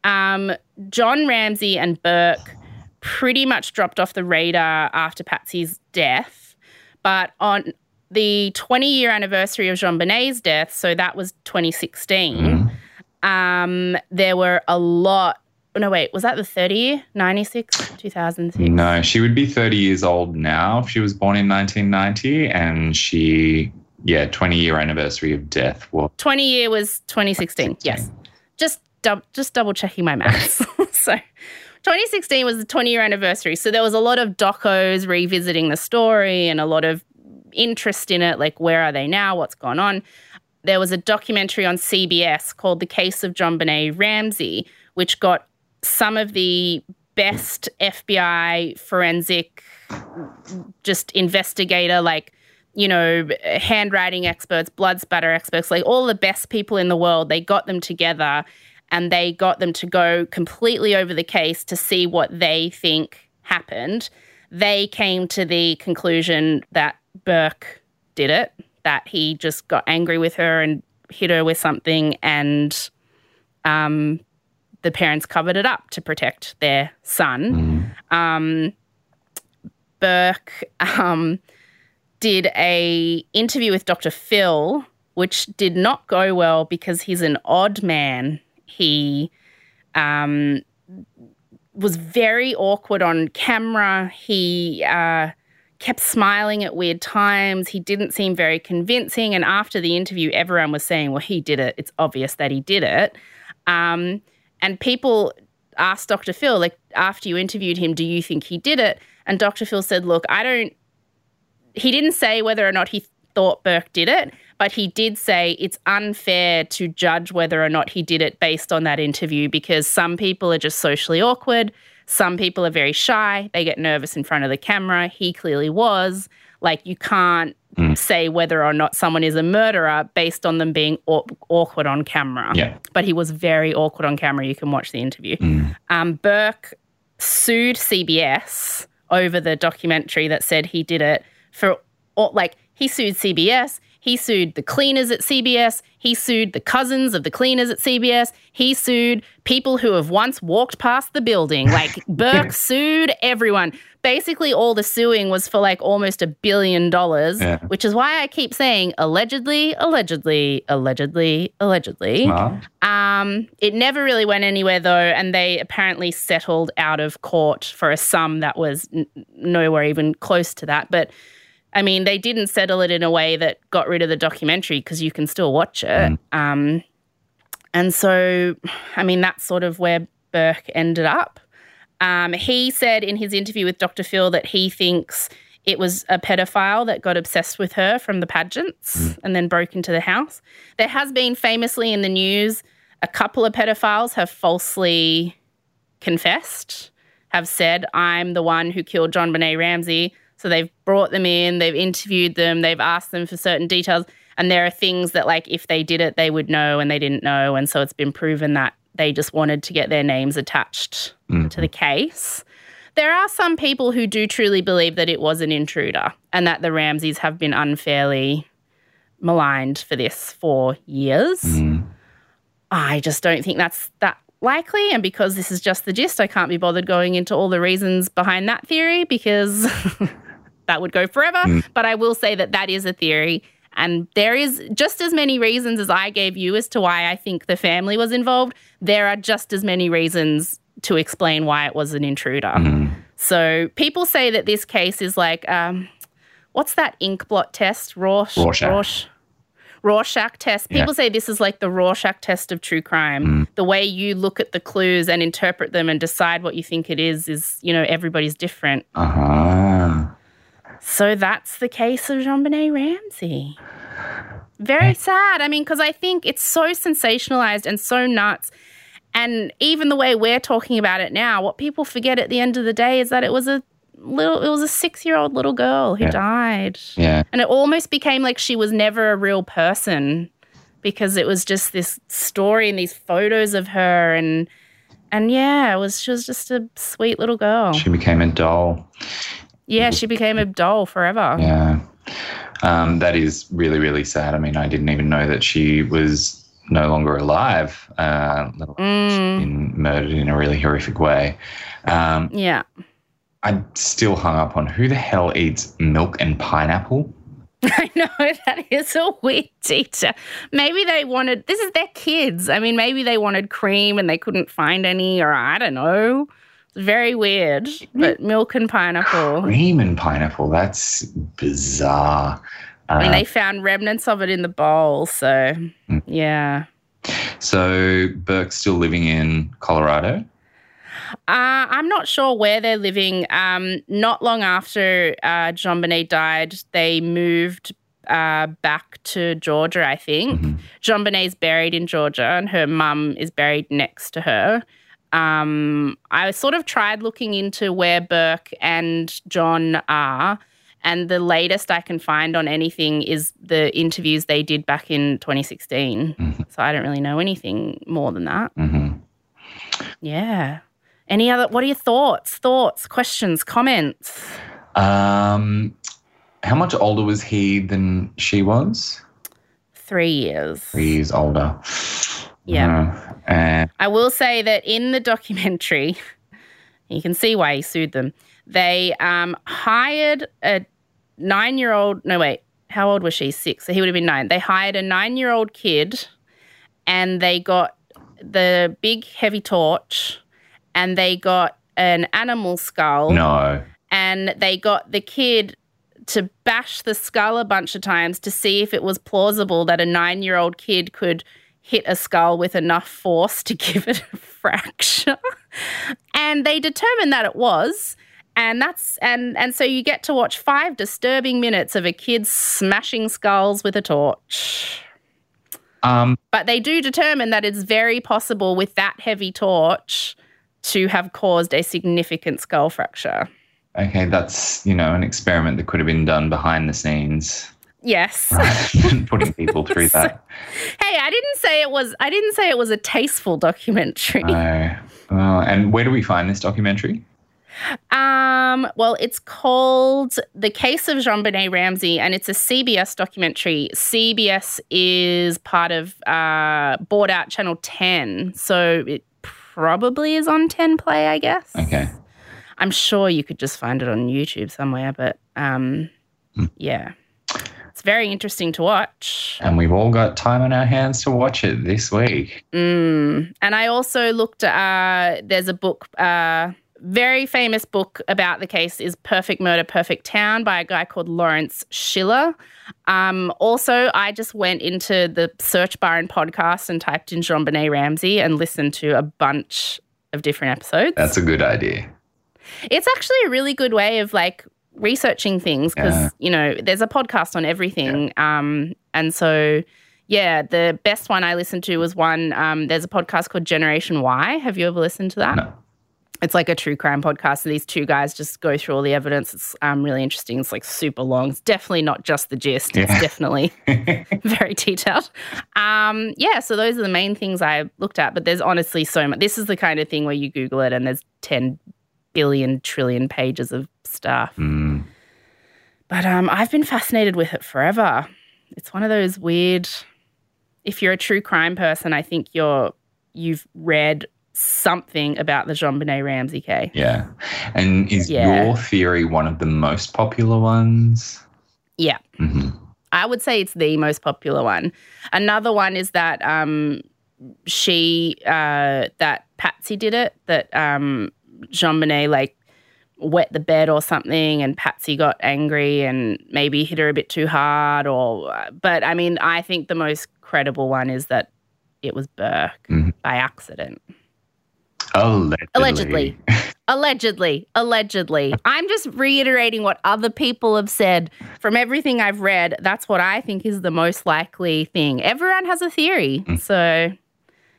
Um, John Ramsey and Burke pretty much dropped off the radar after Patsy's death. But on the 20 year anniversary of JonBenét's death, so that was 2016, mm-hmm. um, there were a lot no wait was that the 30 year 96 2006 no she would be 30 years old now if she was born in 1990 and she yeah 20 year anniversary of death well 20 year was 2016 yes. Just dub- just double checking my maths. So 2016 was the 20 year anniversary. So there was a lot of docos revisiting the story and a lot of interest in it like where are they now? What's gone on? There was a documentary on CBS called The Case of JonBenét Ramsey, which got some of the best FBI forensic just investigator like you know handwriting experts blood spatter experts like all the best people in the world they got them together and they got them to go completely over the case to see what they think happened. They came to the conclusion that Burke did it that he just got angry with her and hit her with something and um, the parents covered it up to protect their son. Mm. Um, Burke um, did a interview with Dr. Phil, which did not go well because he's an odd man. He um, was very awkward on camera. He uh, kept smiling at weird times. He didn't seem very convincing. And after the interview, everyone was saying, well, he did it. It's obvious that he did it. Um, and people asked Dr. Phil, like, after you interviewed him, do you think he did it? And Dr. Phil said, look, I don't, he didn't say whether or not he thought Burke did it, but he did say it's unfair to judge whether or not he did it based on that interview because some people are just socially awkward. Some people are very shy. They get nervous in front of the camera. He clearly was. Like, you can't mm. say whether or not someone is a murderer based on them being aw- awkward on camera. Yeah. But he was very awkward on camera. You can watch the interview. Mm. Um, Burke sued CBS over the documentary that said he did it for, like, he sued CBS. He sued the cleaners at CBS. He sued the cousins of the cleaners at CBS. He sued people who have once walked past the building. Like Burke sued everyone. Basically, all the suing was for like almost a billion dollars, yeah. which is why I keep saying allegedly, allegedly, allegedly, allegedly. Uh-huh. Um, it never really went anywhere though, and they apparently settled out of court for a sum that was n- nowhere even close to that. But I mean, they didn't settle it in a way that got rid of the documentary because you can still watch it. Mm. Um, and so, I mean, that's sort of where Burke ended up. Um, he said in his interview with Dr. Phil that he thinks it was a pedophile that got obsessed with her from the pageants mm. and then broke into the house. There has been famously in the news A couple of pedophiles have falsely confessed, have said, I'm the one who killed JonBenét Ramsey. So they've brought them in, they've interviewed them, they've asked them for certain details. And there are things that, like, if they did it, they would know and they didn't know. And so it's been proven that they just wanted to get their names attached Mm. to the case. There are some people who do truly believe that it was an intruder and that the Ramseys have been unfairly maligned for this for years. Mm. I just don't think that's that likely. And because this is just the gist, I can't be bothered going into all the reasons behind that theory because that would go forever. Mm. But I will say that that is a theory. And there is just as many reasons as I gave you as to why I think the family was involved. There are just as many reasons to explain why it was an intruder. Mm. So people say that this case is like, um, what's that ink blot test? Rorsch, Rorschach. Rorsch- Rorschach test. Yeah. People say this is like the Rorschach test of true crime. Mm. The way you look at the clues and interpret them and decide what you think it is is, you know, everybody's different. Uh-huh. So that's the case of JonBenét Ramsey. Very hmm. sad. I mean, because I think it's so sensationalized and so nuts. And even the way we're talking about it now, what people forget at the end of the day is that it was a little, it was a six year old little girl who Yeah. died. Yeah. And it almost became like she was never a real person because it was just this story and these photos of her and and yeah, it was she was just a sweet little girl. She became a doll. Yeah, she became a doll forever. Yeah. Um, that is really, really sad. I mean, I didn't even know that she was no longer alive, uh, Mm, been murdered in a really horrific way. Um, yeah. I'm still hung up on who the hell eats milk and pineapple. I know that is a weird detail. Maybe they wanted this is their kids. I mean, maybe they wanted cream and they couldn't find any, or I don't know. It's very weird. But milk and pineapple. Cream and pineapple. That's bizarre. I mean, Uh, they found remnants of it in the bowl, so Mm. yeah. so Burke's still living in Colorado. Uh, I'm not sure where they're living. Um, not long after uh, JonBenét died, they moved uh, back to Georgia, I think. Mhm. JonBenét's buried in Georgia, and her mum is buried next to her. Um, I sort of tried looking into where Burke and John are, and the latest I can find on anything is the interviews they did back in 2016. Mhm. So I don't really know anything more than that. hmm Yeah. Any other? What are your thoughts? Thoughts, questions, comments? Um, how much older was he than she was? Three years. Three years older. Yeah. Uh, I will say that in the documentary, you can see why he sued them. They um, hired a nine year old, no, wait, how old was she? Six. So he would have been nine. They hired a nine year old kid and they got the big heavy torch and they got an animal skull no. and they got the kid to bash the skull a bunch of times to see if it was plausible that a nine year old kid could hit a skull with enough force to give it a fracture. and they determined that it was. And that's and and so you get to watch five disturbing minutes of a kid smashing skulls with a torch. Um, But they do determine that it's very possible with that heavy torch to have caused a significant skull fracture. okay, that's you know an experiment that could have been done behind the scenes, Yes. putting people through that. Hey, I didn't say it was. I didn't say it was a tasteful documentary. No. And where do we find this documentary? Um, well, it's called "The Case of JonBenét Ramsey," and it's a CBS documentary. CBS is part of uh, bought out Channel Ten, so it probably is on Ten Play, I guess. Okay. I'm sure you could just find it on YouTube somewhere, but um, Hmm. yeah, it's very interesting to watch. And we've all got time on our hands to watch it this week. Mm. And I also looked. Uh, there's a book, uh, very famous book about the case is "Perfect Murder, Perfect Town" by a guy called Lawrence Schiller. Um, also, I just went into the search bar in podcast and typed in JonBenét Ramsey and listened to a bunch of different episodes. That's a good idea. It's actually a really good way of like researching things because Yeah. you know there's a podcast on everything, um, and so Yeah, the best one I listened to was one. Um, there's a podcast called Generation Why Have you ever listened to that? No. It's like a true crime podcast. And these two guys just go through all the evidence. It's um, really interesting. It's like super long. It's definitely not just the gist. It's definitely very detailed. Um, yeah, so those are the main things I looked at. But there's honestly so much. This is the kind of thing where you Google it and there's 10 billion trillion pages of stuff. Mm. But um, I've been fascinated with it forever. It's one of those weird. If you're a true crime person, I think you're you've read something about the JonBenét Ramsey case. Yeah. And is Yeah. your theory one of the most popular ones? Yeah, hmm I would say it's the most popular one. Another one is that um, she uh, that Patsy did it. That um, JonBenét like wet the bed or something, and Patsy got angry and maybe hit her a bit too hard. Or, but I mean, I think the most credible one is that it was Burke Mhm. by accident. Allegedly. Allegedly. Allegedly, allegedly. I'm just reiterating what other people have said. From everything I've read, that's what I think is the most likely thing. Everyone has a theory. So,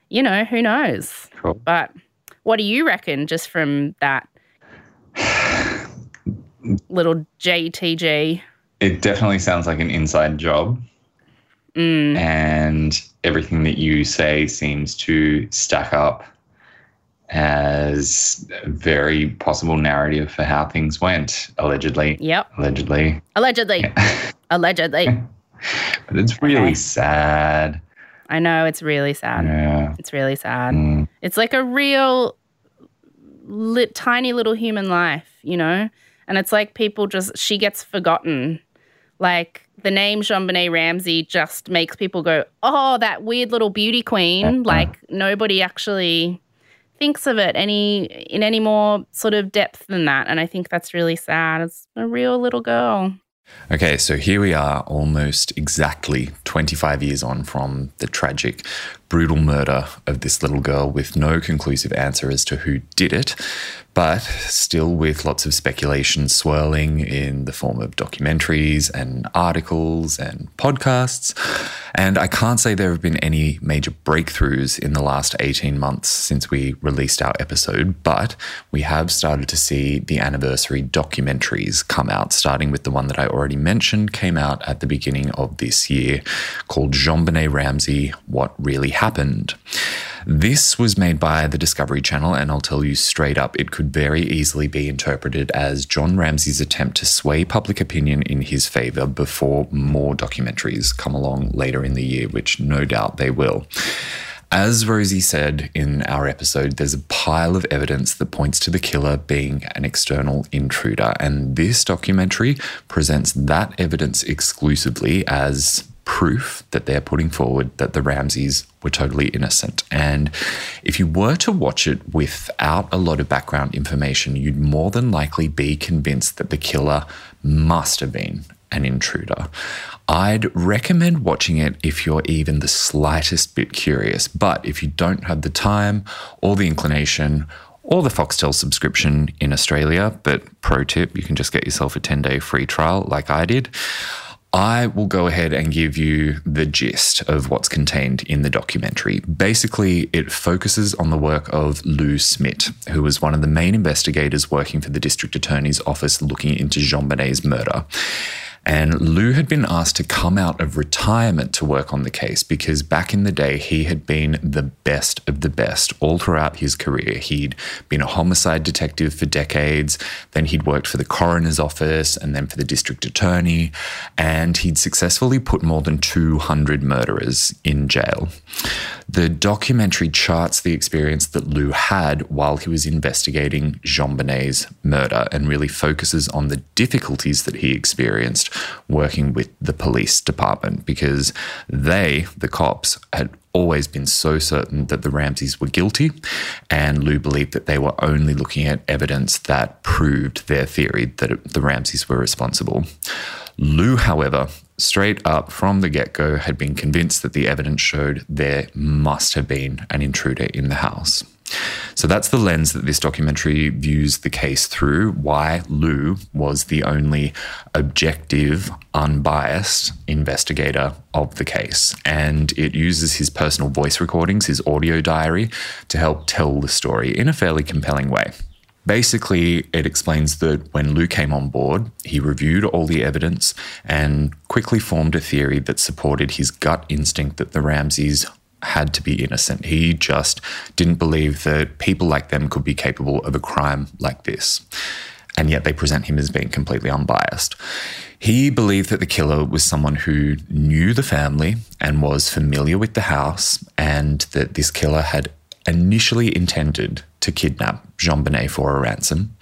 you know, who knows? Cool. But what do you reckon just from that little JTG? It definitely sounds like an inside job. Mm, And everything that you say seems to stack up as a very possible narrative for how things went, allegedly. yep. Allegedly. Allegedly. Allegedly. But it's really Okay. sad. I know it's really sad. Yeah. It's really sad. Mm. It's like a real lit, tiny little human life, you know? And it's like people just, she gets forgotten. Like the name JonBenét Ramsey just makes people go, oh, that weird little beauty queen. Uh-huh. Like nobody actually thinks of it any in any more sort of depth than that. And I think that's really sad. It's a real little girl. Okay, so here we are, almost exactly 25 years on from the tragic, brutal murder of this little girl with no conclusive answer as to who did it, but still with lots of speculation swirling in the form of documentaries and articles and podcasts. And I can't say there have been any major breakthroughs in the last 18 months since we released our episode, but we have started to see the anniversary documentaries come out, starting with the one that I already mentioned, came out at the beginning of this year called JonBenét Ramsey What Really Happened. This was made by the Discovery Channel, and I'll tell you straight up, it could very easily be interpreted as John Ramsey's attempt to sway public opinion in his favor before more documentaries come along later in the year, which no doubt they will. As Rosie said in our episode, there's a pile of evidence that points to the killer being an external intruder, and this documentary presents that evidence exclusively as proof that they're putting forward that the Ramseys were totally innocent. And if you were to watch it without a lot of background information, you'd more than likely be convinced that the killer must have been an intruder. I'd recommend watching it if you're even the slightest bit curious, but if you don't have the time or the inclination or the Foxtel subscription in Australia, but pro tip, you can just get yourself a 10 day free trial like I did. I will go ahead and give you the gist of what's contained in the documentary. Basically, it focuses on the work of Lou Smit, who was one of the main investigators working for the district attorney's office looking into JonBenét's murder. And Lou had been asked to come out of retirement to work on the case because back in the day, he had been the best of the best all throughout his career. He'd been a homicide detective for decades, then he'd worked for the coroner's office and then for the district attorney, and he'd successfully put more than 200 murderers in jail. The documentary charts the experience that Lou had while he was investigating JonBenét's murder and really focuses on the difficulties that he experienced working with the police department because they, the cops, had always been so certain that the Ramseys were guilty, and Lou believed that they were only looking at evidence that proved their theory that the Ramseys were responsible. Lou, however, straight up from the get go, had been convinced that the evidence showed there must have been an intruder in the house. So that's the lens that this documentary views the case through why Lou was the only objective, unbiased investigator of the case. And it uses his personal voice recordings, his audio diary, to help tell the story in a fairly compelling way. Basically, it explains that when Lou came on board, he reviewed all the evidence and quickly formed a theory that supported his gut instinct that the Ramseys had to be innocent. He just didn't believe that people like them could be capable of a crime like this. And yet they present him as being completely unbiased. He believed that the killer was someone who knew the family and was familiar with the house, and that this killer had initially intended to kidnap JonBenét for a ransom.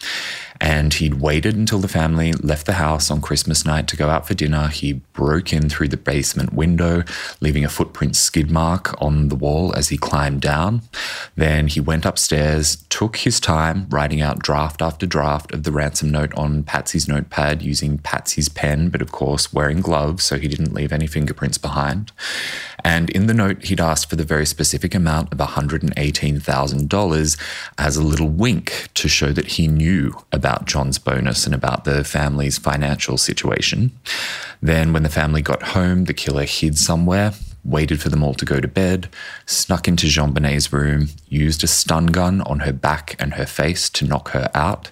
And he'd waited until the family left the house on Christmas night to go out for dinner. He broke in through the basement window, leaving a footprint skid mark on the wall as he climbed down. Then he went upstairs, took his time writing out draft after draft of the ransom note on Patsy's notepad using Patsy's pen, but of course wearing gloves so he didn't leave any fingerprints behind. And in the note, he'd asked for the very specific amount of $118,000 as a little wink to show that he knew about John's bonus and about the family's financial situation. Then, when the family got home, the killer hid somewhere, waited for them all to go to bed, snuck into JonBenét's room, used a stun gun on her back and her face to knock her out.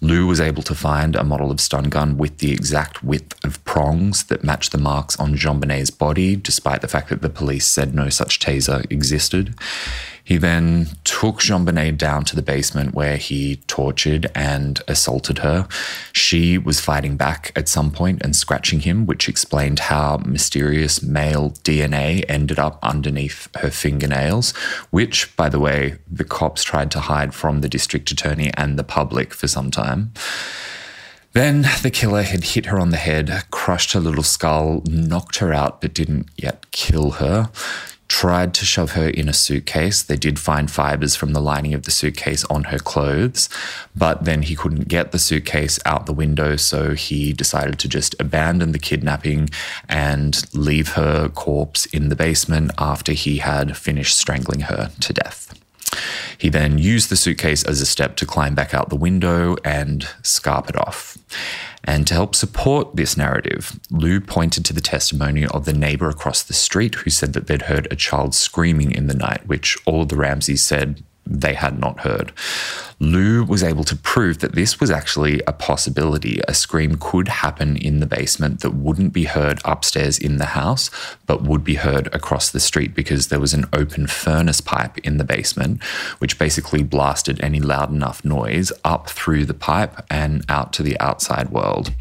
Lou was able to find a model of stun gun with the exact width of prongs that matched the marks on JonBenét's body, despite the fact that the police said no such taser existed. He then took JonBenét down to the basement where he tortured and assaulted her. She was fighting back at some point and scratching him, which explained how mysterious male DNA ended up underneath her fingernails, which, by the way, the cops tried to hide from the district attorney and the public for some time. Then the killer had hit her on the head, crushed her little skull, knocked her out, but didn't yet kill her tried to shove her in a suitcase. They did find fibers from the lining of the suitcase on her clothes, but then he couldn't get the suitcase out the window, so he decided to just abandon the kidnapping and leave her corpse in the basement after he had finished strangling her to death. He then used the suitcase as a step to climb back out the window and scarp it off. And to help support this narrative, Lou pointed to the testimony of the neighbor across the street who said that they'd heard a child screaming in the night, which all of the Ramseys said they had not heard. Lou was able to prove that this was actually a possibility. A scream could happen in the basement that wouldn't be heard upstairs in the house, but would be heard across the street because there was an open furnace pipe in the basement, which basically blasted any loud enough noise up through the pipe and out to the outside world.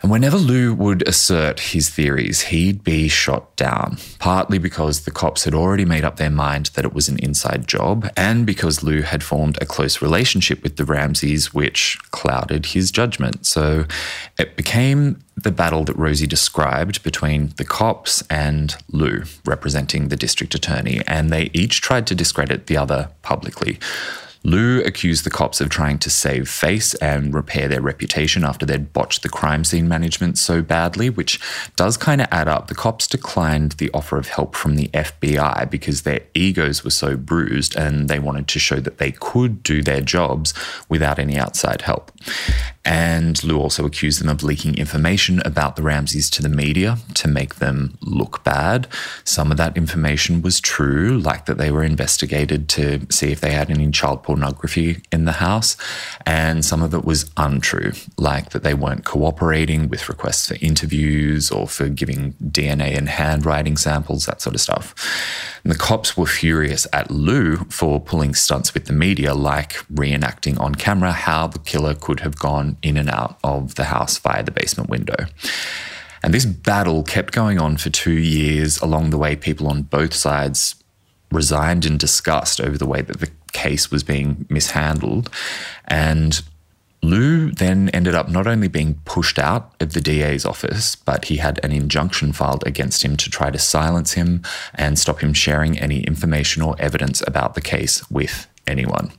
And whenever Lou would assert his theories, he'd be shot down, partly because the cops had already made up their mind that it was an inside job, and because Lou had formed a close relationship with the Ramseys, which clouded his judgment. So it became the battle that Rosie described between the cops and Lou, representing the district attorney, and they each tried to discredit the other publicly. Lou accused the cops of trying to save face and repair their reputation after they'd botched the crime scene management so badly, which does kind of add up. The cops declined the offer of help from the FBI because their egos were so bruised and they wanted to show that they could do their jobs without any outside help. And Lou also accused them of leaking information about the Ramseys to the media to make them look bad. Some of that information was true, like that they were investigated to see if they had any child pornography in the house. And some of it was untrue, like that they weren't cooperating with requests for interviews or for giving DNA and handwriting samples, that sort of stuff. And the cops were furious at Lou for pulling stunts with the media, like reenacting on camera how the killer could have gone in and out of the house via the basement window. And this battle kept going on for two years. Along the way, people on both sides resigned in disgust over the way that the case was being mishandled. And Lou then ended up not only being pushed out of the DA's office, but he had an injunction filed against him to try to silence him and stop him sharing any information or evidence about the case with anyone.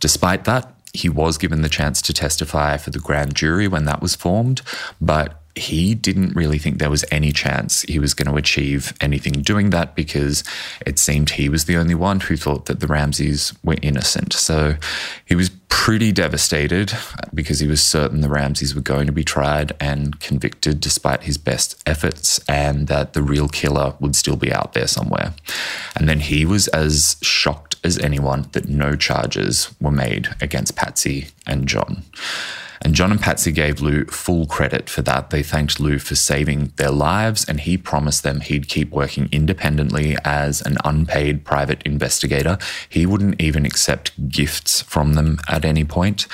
Despite that, he was given the chance to testify for the grand jury when that was formed, but he didn't really think there was any chance he was going to achieve anything doing that because it seemed he was the only one who thought that the Ramseys were innocent. So he was pretty devastated because he was certain the Ramseys were going to be tried and convicted despite his best efforts and that the real killer would still be out there somewhere. And then he was as shocked as anyone that no charges were made against Patsy and John. And John and Patsy gave Lou full credit for that. They thanked Lou for saving their lives, and he promised them he'd keep working independently as an unpaid private investigator. He wouldn't even accept gifts from them at any point.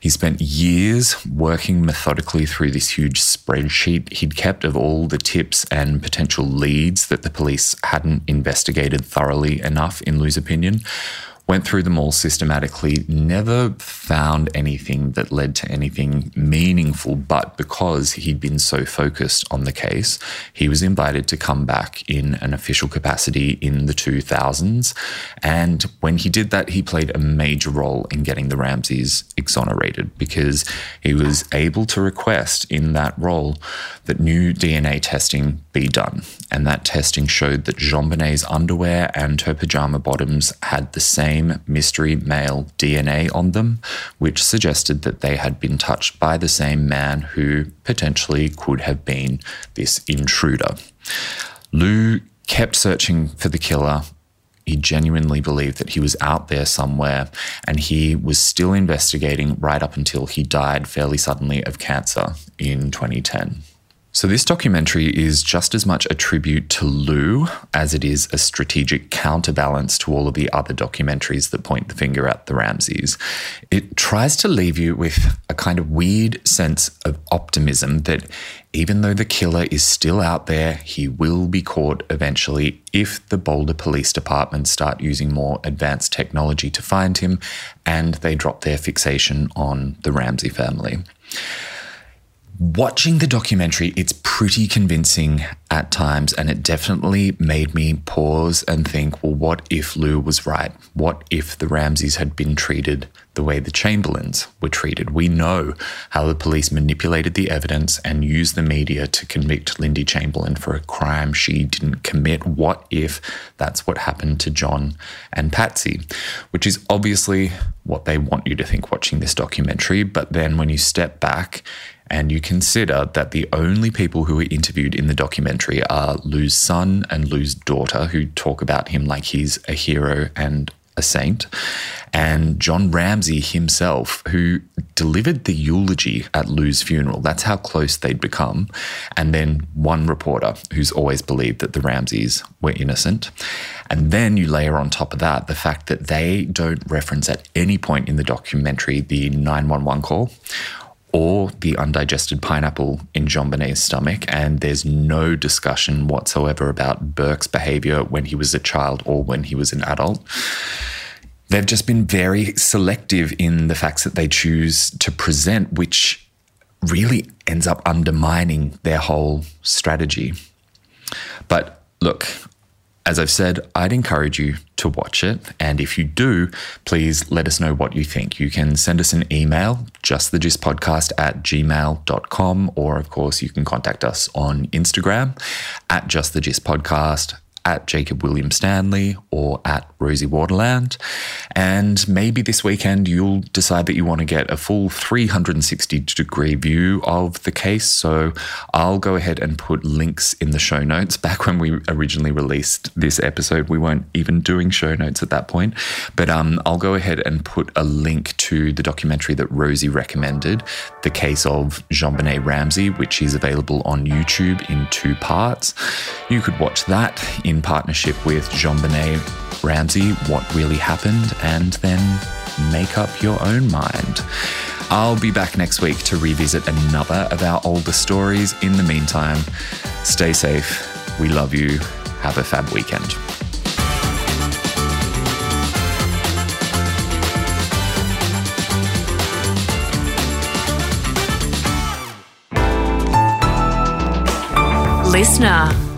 He spent years working methodically through this huge spreadsheet he'd kept of all the tips and potential leads that the police hadn't investigated thoroughly enough, in Lou's opinion went through them all systematically, never found anything that led to anything meaningful. But because he'd been so focused on the case, he was invited to come back in an official capacity in the 2000s. And when he did that, he played a major role in getting the Ramseys exonerated because he was able to request in that role that new DNA testing be done. And that testing showed that JonBenét's underwear and her pajama bottoms had the same same mystery male DNA on them, which suggested that they had been touched by the same man who potentially could have been this intruder. Lou kept searching for the killer. He genuinely believed that he was out there somewhere, and he was still investigating right up until he died fairly suddenly of cancer in 2010. So, this documentary is just as much a tribute to Lou as it is a strategic counterbalance to all of the other documentaries that point the finger at the Ramseys. It tries to leave you with a kind of weird sense of optimism that even though the killer is still out there, he will be caught eventually if the Boulder Police Department start using more advanced technology to find him and they drop their fixation on the Ramsey family. Watching the documentary, it's pretty convincing at times, and it definitely made me pause and think, well, what if Lou was right? What if the Ramseys had been treated the way the Chamberlains were treated? We know how the police manipulated the evidence and used the media to convict Lindy Chamberlain for a crime she didn't commit. What if that's what happened to John and Patsy? Which is obviously what they want you to think watching this documentary. But then when you step back, and you consider that the only people who are interviewed in the documentary are Lou's son and Lou's daughter, who talk about him like he's a hero and a saint, and John Ramsey himself, who delivered the eulogy at Lou's funeral. That's how close they'd become. And then one reporter who's always believed that the Ramseys were innocent. And then you layer on top of that the fact that they don't reference at any point in the documentary the 911 call or the undigested pineapple in JonBenét's stomach, and there's no discussion whatsoever about Burke's behavior when he was a child or when he was an adult. They've just been very selective in the facts that they choose to present, which really ends up undermining their whole strategy. But look, as I've said, I'd encourage you to watch it. And if you do, please let us know what you think. You can send us an email, justthegistpodcast at gmail.com, or of course, you can contact us on Instagram at justthegistpodcast at Jacob William Stanley or at Rosie Waterland. And maybe this weekend you'll decide that you want to get a full 360 degree view of the case. So I'll go ahead and put links in the show notes. Back when we originally released this episode, we weren't even doing show notes at that point. But um, I'll go ahead and put a link to the documentary that Rosie recommended, The Case of JonBenét Ramsey, which is available on YouTube in two parts. You could watch that in partnership with JonBenét Ramsey, what really happened, and then make up your own mind. I'll be back next week to revisit another of our older stories. In the meantime, stay safe. We love you. Have a fab weekend. Listener